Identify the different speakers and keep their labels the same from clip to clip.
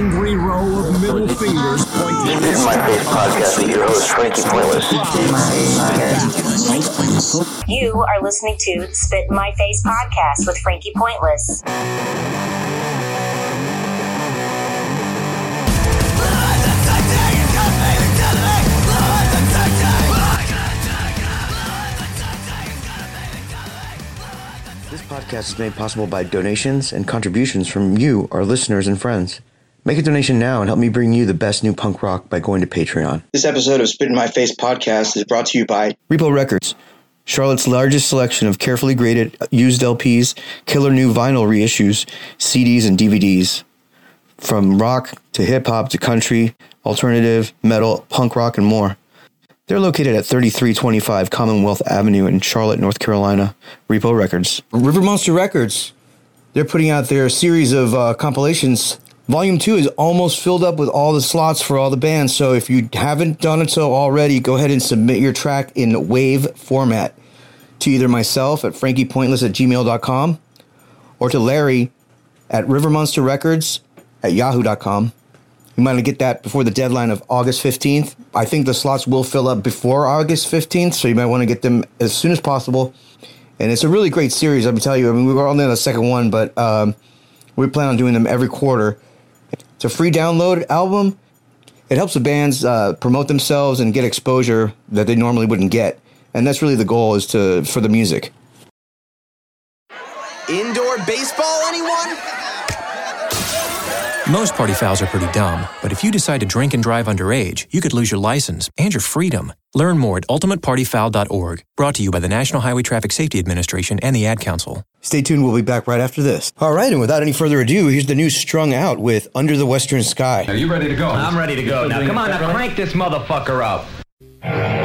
Speaker 1: angry row of middle fingers pointing
Speaker 2: This is my face podcast with your host Frankie Pointless.
Speaker 3: You are listening to Spit in My Face podcast with Frankie Pointless.
Speaker 4: This podcast is made possible by donations and contributions from you, our listeners and friends. Make a donation now and help me bring you the best new punk rock by going to Patreon.
Speaker 5: This episode of Spit in My Face podcast is brought to you by
Speaker 4: Repo Records, Charlotte's largest selection of carefully graded used LPs, killer new vinyl reissues, CDs, and DVDs. From rock to hip hop to country, alternative, metal, punk rock, and more. They're located at 3325 Commonwealth Avenue in Charlotte, North Carolina. Repo Records. River Monster Records. They're putting out their series of uh, compilations. Volume 2 is almost filled up with all the slots for all the bands. So if you haven't done it so already, go ahead and submit your track in WAVE format to either myself at frankiepointless at gmail.com or to Larry at rivermonsterrecords at yahoo.com. You might get that before the deadline of August 15th. I think the slots will fill up before August 15th, so you might want to get them as soon as possible. And it's a really great series, let me tell you. I mean, we were only on the second one, but um, we plan on doing them every quarter. It's a free download album. It helps the bands uh, promote themselves and get exposure that they normally wouldn't get. And that's really the goal is to for the music.
Speaker 6: Indoor baseball, anyone?
Speaker 7: Most party fouls are pretty dumb, but if you decide to drink and drive underage, you could lose your license and your freedom. Learn more at ultimatepartyfoul.org. Brought to you by the National Highway Traffic Safety Administration and the Ad Council.
Speaker 4: Stay tuned, we'll be back right after this. All right, and without any further ado, here's the new Strung Out with Under the Western Sky.
Speaker 8: Are you ready to go?
Speaker 9: I'm ready to go. Now, come on, now crank this motherfucker up.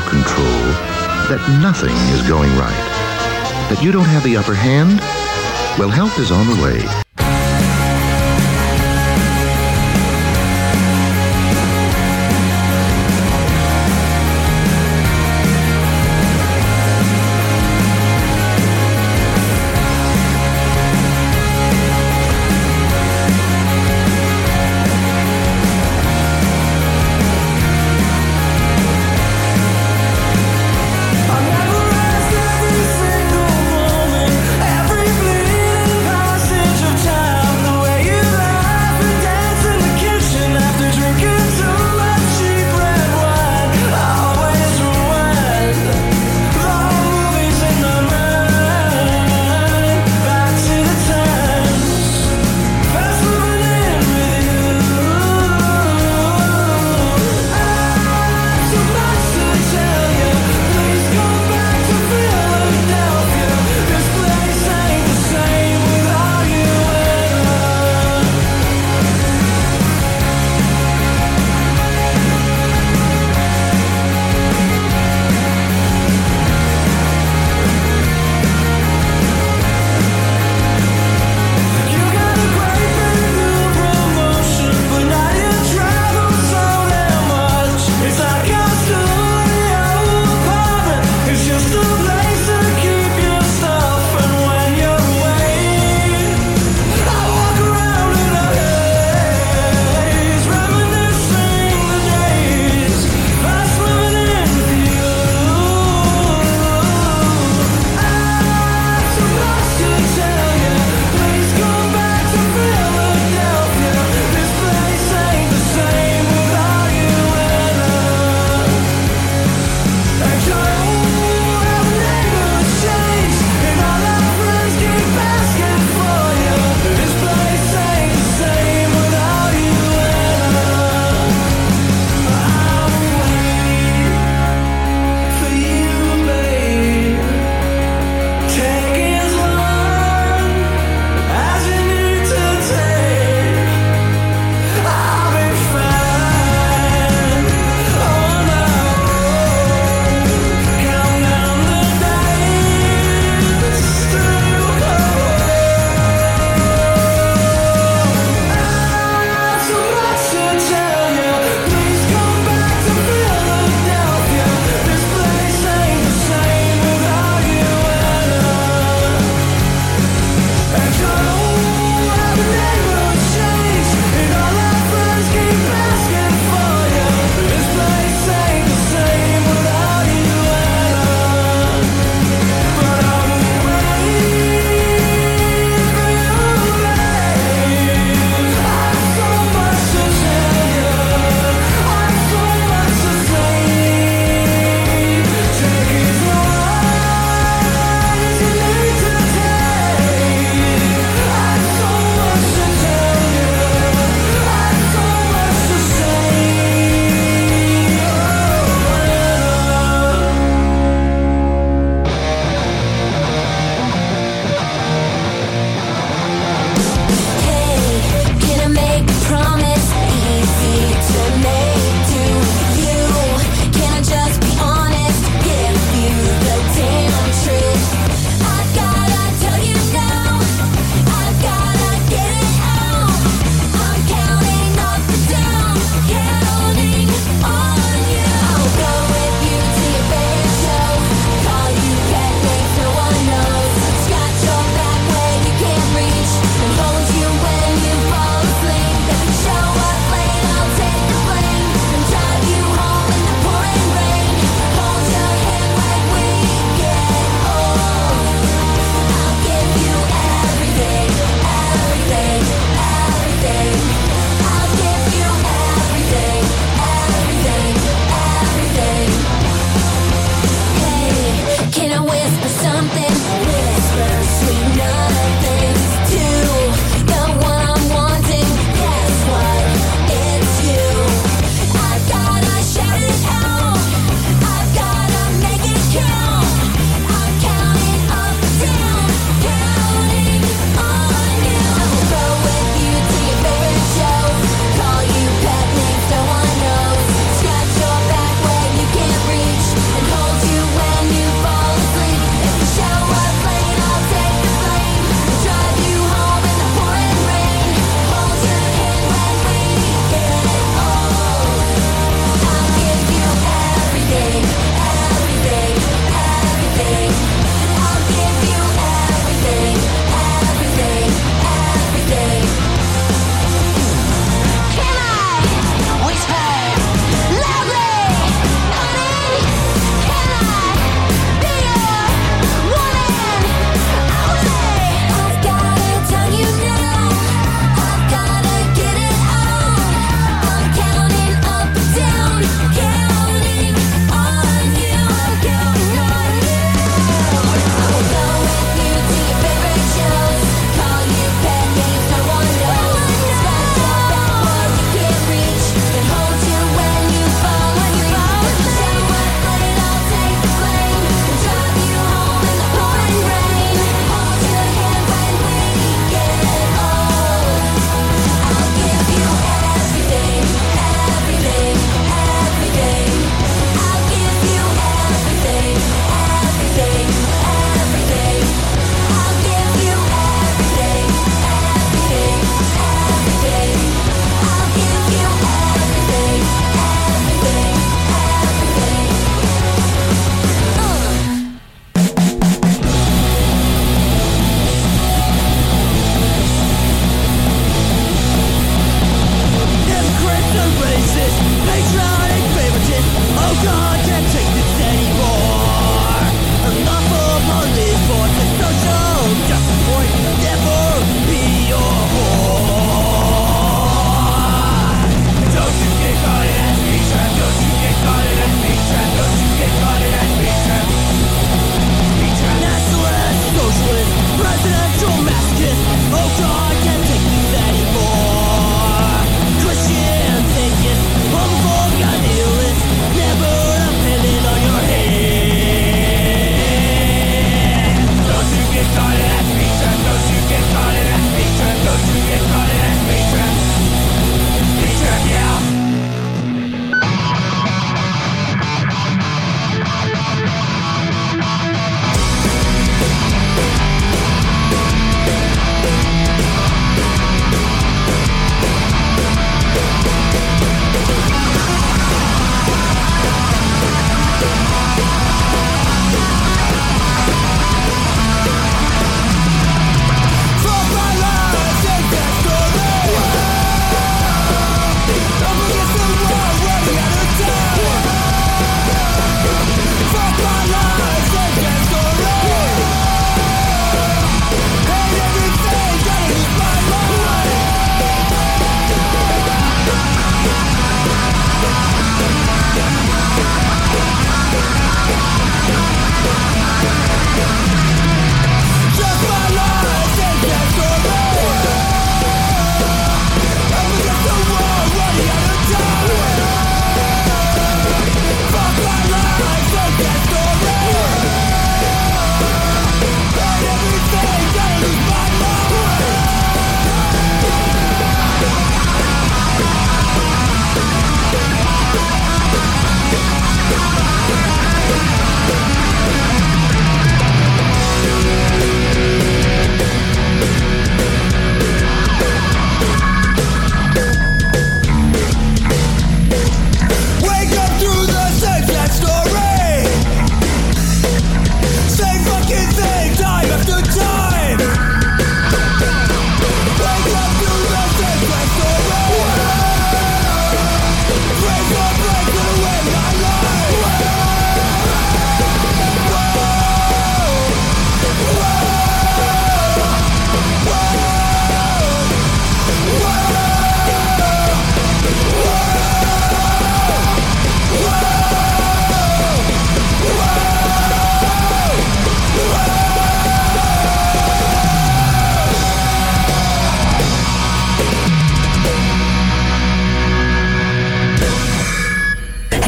Speaker 8: Of control, that nothing is going right, that you don't have the upper hand? Well, help is on the way.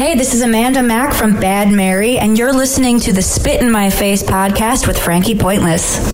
Speaker 10: Hey, this is Amanda Mack from Bad Mary, and you're listening to the Spit in My Face podcast with Frankie Pointless.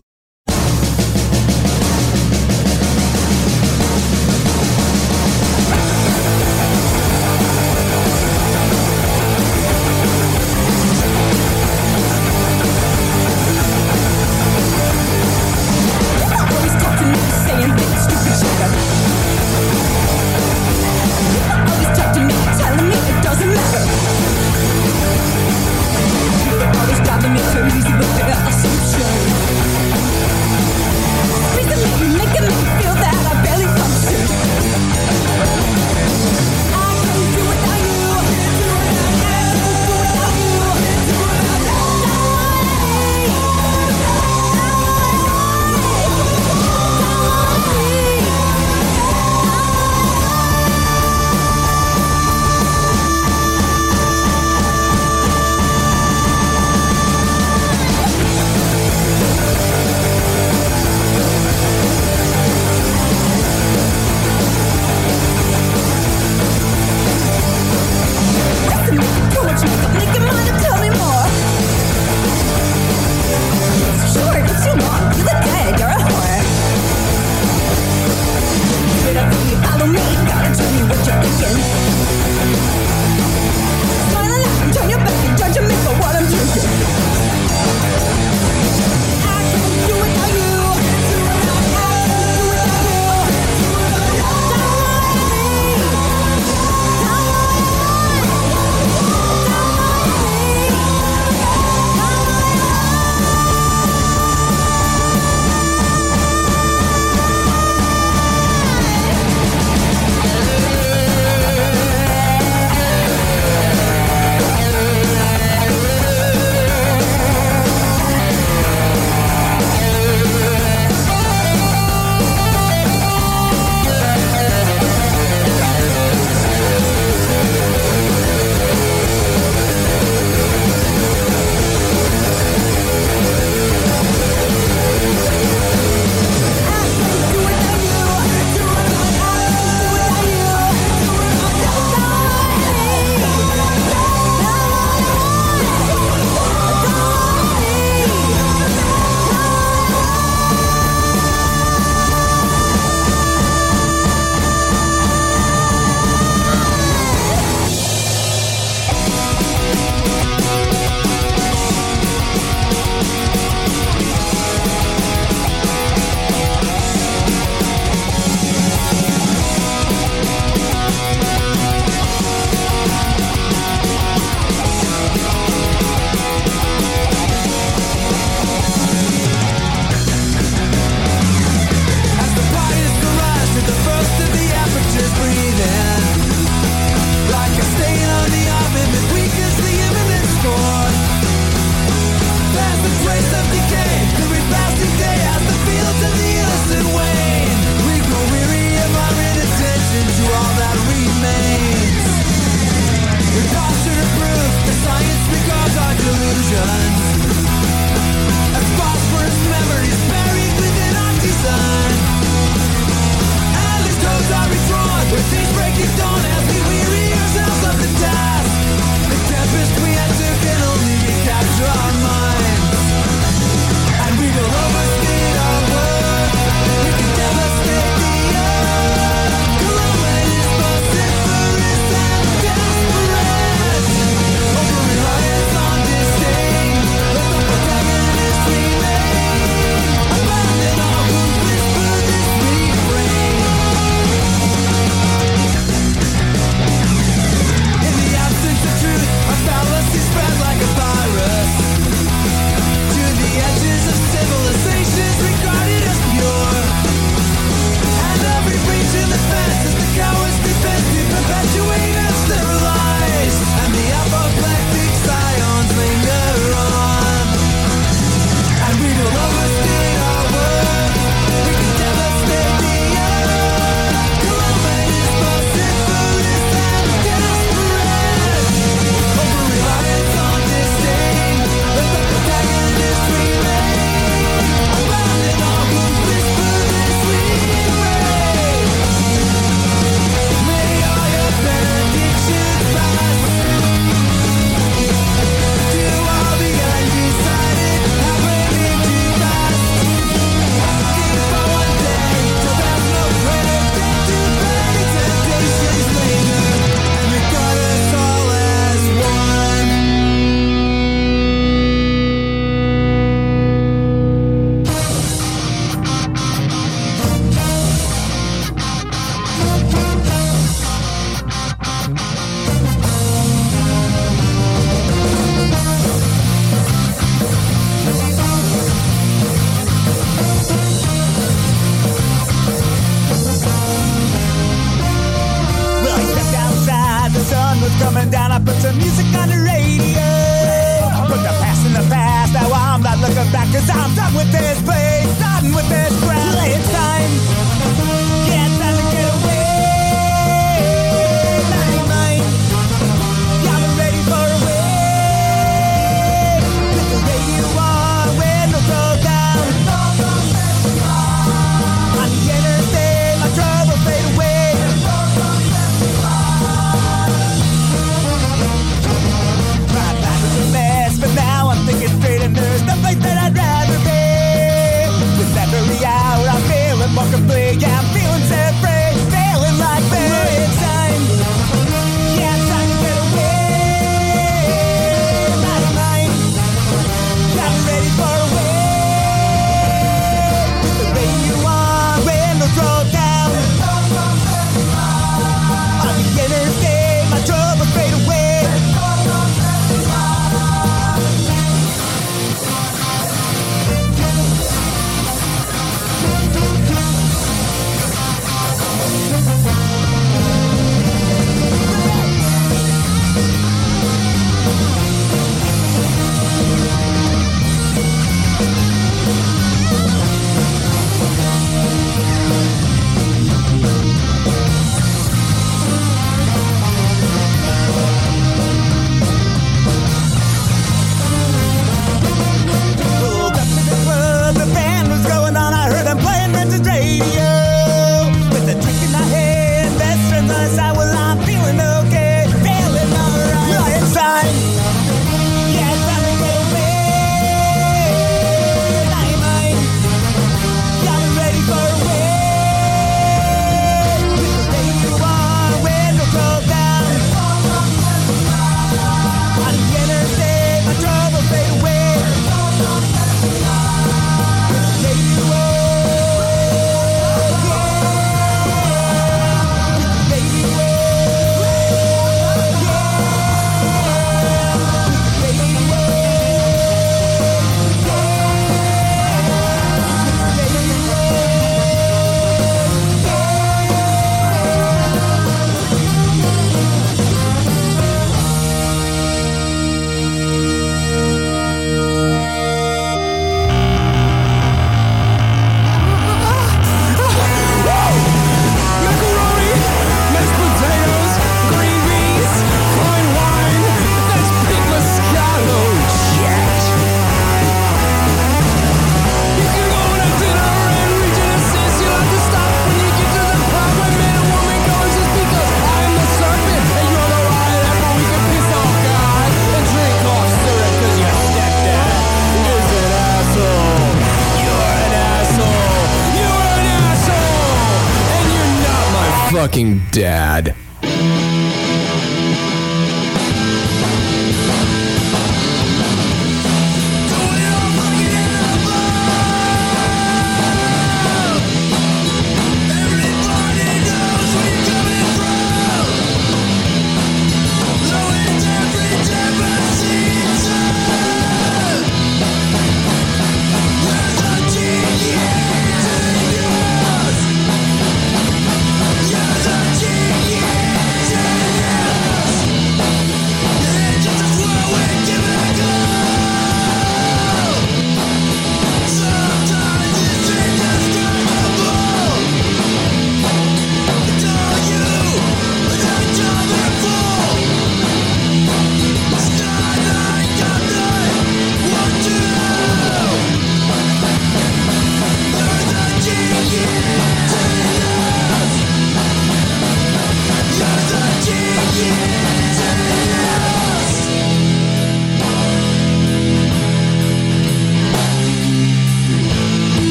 Speaker 11: Dad.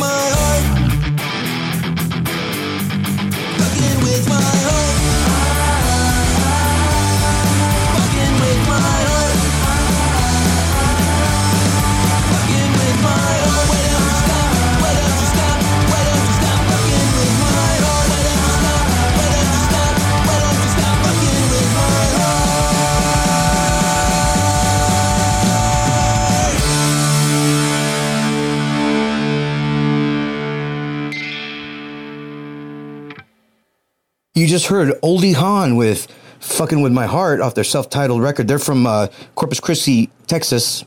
Speaker 12: My heart.
Speaker 4: Just heard Oldie Hahn with Fucking With My Heart off their self titled record. They're from uh, Corpus Christi, Texas.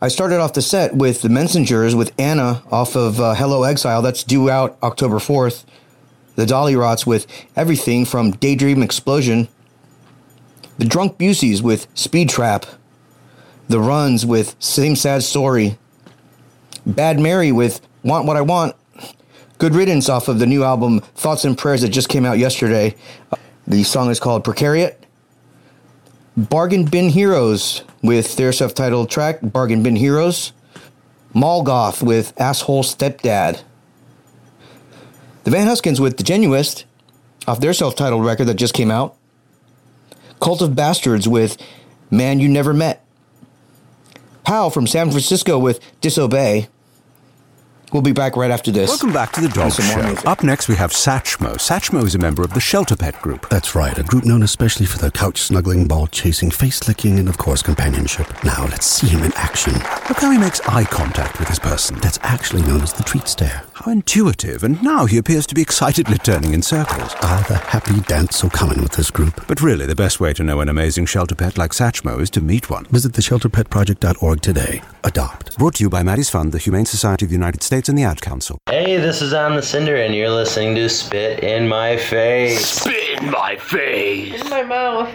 Speaker 4: I started off the set with The Menzingers with Anna off of uh, Hello Exile. That's due out October 4th. The Dolly Rots with everything from Daydream Explosion. The Drunk Buseys with Speed Trap. The Runs with Same Sad Story. Bad Mary with Want What I Want. Good Riddance off of the new album Thoughts and Prayers that just came out yesterday. The song is called Precariat. Bargain Bin Heroes with their self titled track, Bargain Bin Heroes. Malgoth with Asshole Stepdad. The Van Huskins with The Genuist off their self titled record that just came out. Cult of Bastards with Man You Never Met. Powell from San Francisco with Disobey. We'll be back right after this.
Speaker 13: Welcome back to the Dog
Speaker 4: And some more
Speaker 13: Show.
Speaker 4: music.
Speaker 13: Up next, we have Satchmo. Satchmo is a member of the Shelter Pet Group.
Speaker 14: That's right, a group known especially for their couch snuggling, ball chasing, face licking, and of course companionship. Now let's see him in action.
Speaker 13: Look how he makes eye contact with his person.
Speaker 14: That's actually known as the treat stare.
Speaker 13: How intuitive, and now he appears to be excitedly turning in circles.
Speaker 14: Ah, the happy dance so common with this group.
Speaker 13: But really, the best way to know an amazing shelter pet like Satchmo is to meet one.
Speaker 14: Visit theshelterpetproject.org today. Adopt.
Speaker 13: Brought to you by Maddie's Fund, the Humane Society of the United States, and the Ad Council.
Speaker 15: Hey, this is On the Cinder, and you're listening to Spit in My Face.
Speaker 9: Spit in my face.
Speaker 11: In my mouth.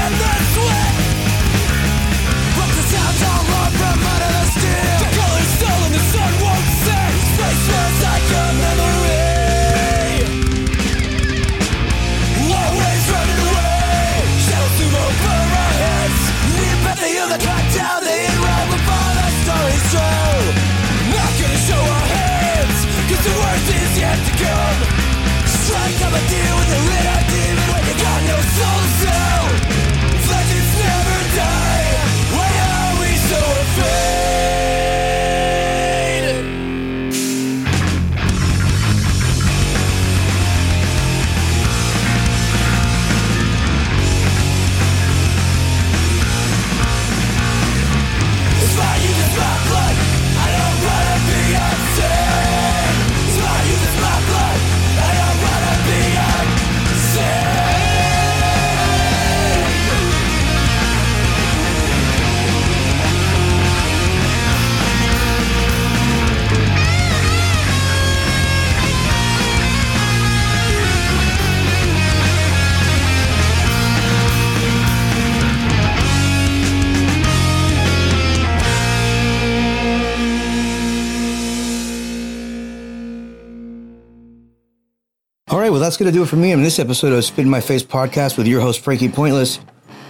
Speaker 4: that's going to do it for me on this episode of Spit in My Face podcast with your host, Frankie Pointless.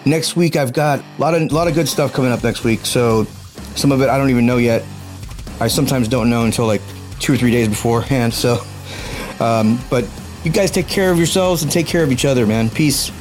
Speaker 4: Next week, I've got a lot of, lot of good stuff coming up next week. So some of it I don't even know yet. I sometimes don't know until like two or three days beforehand. So, um, but you guys take care of yourselves and take care of each other, man. Peace.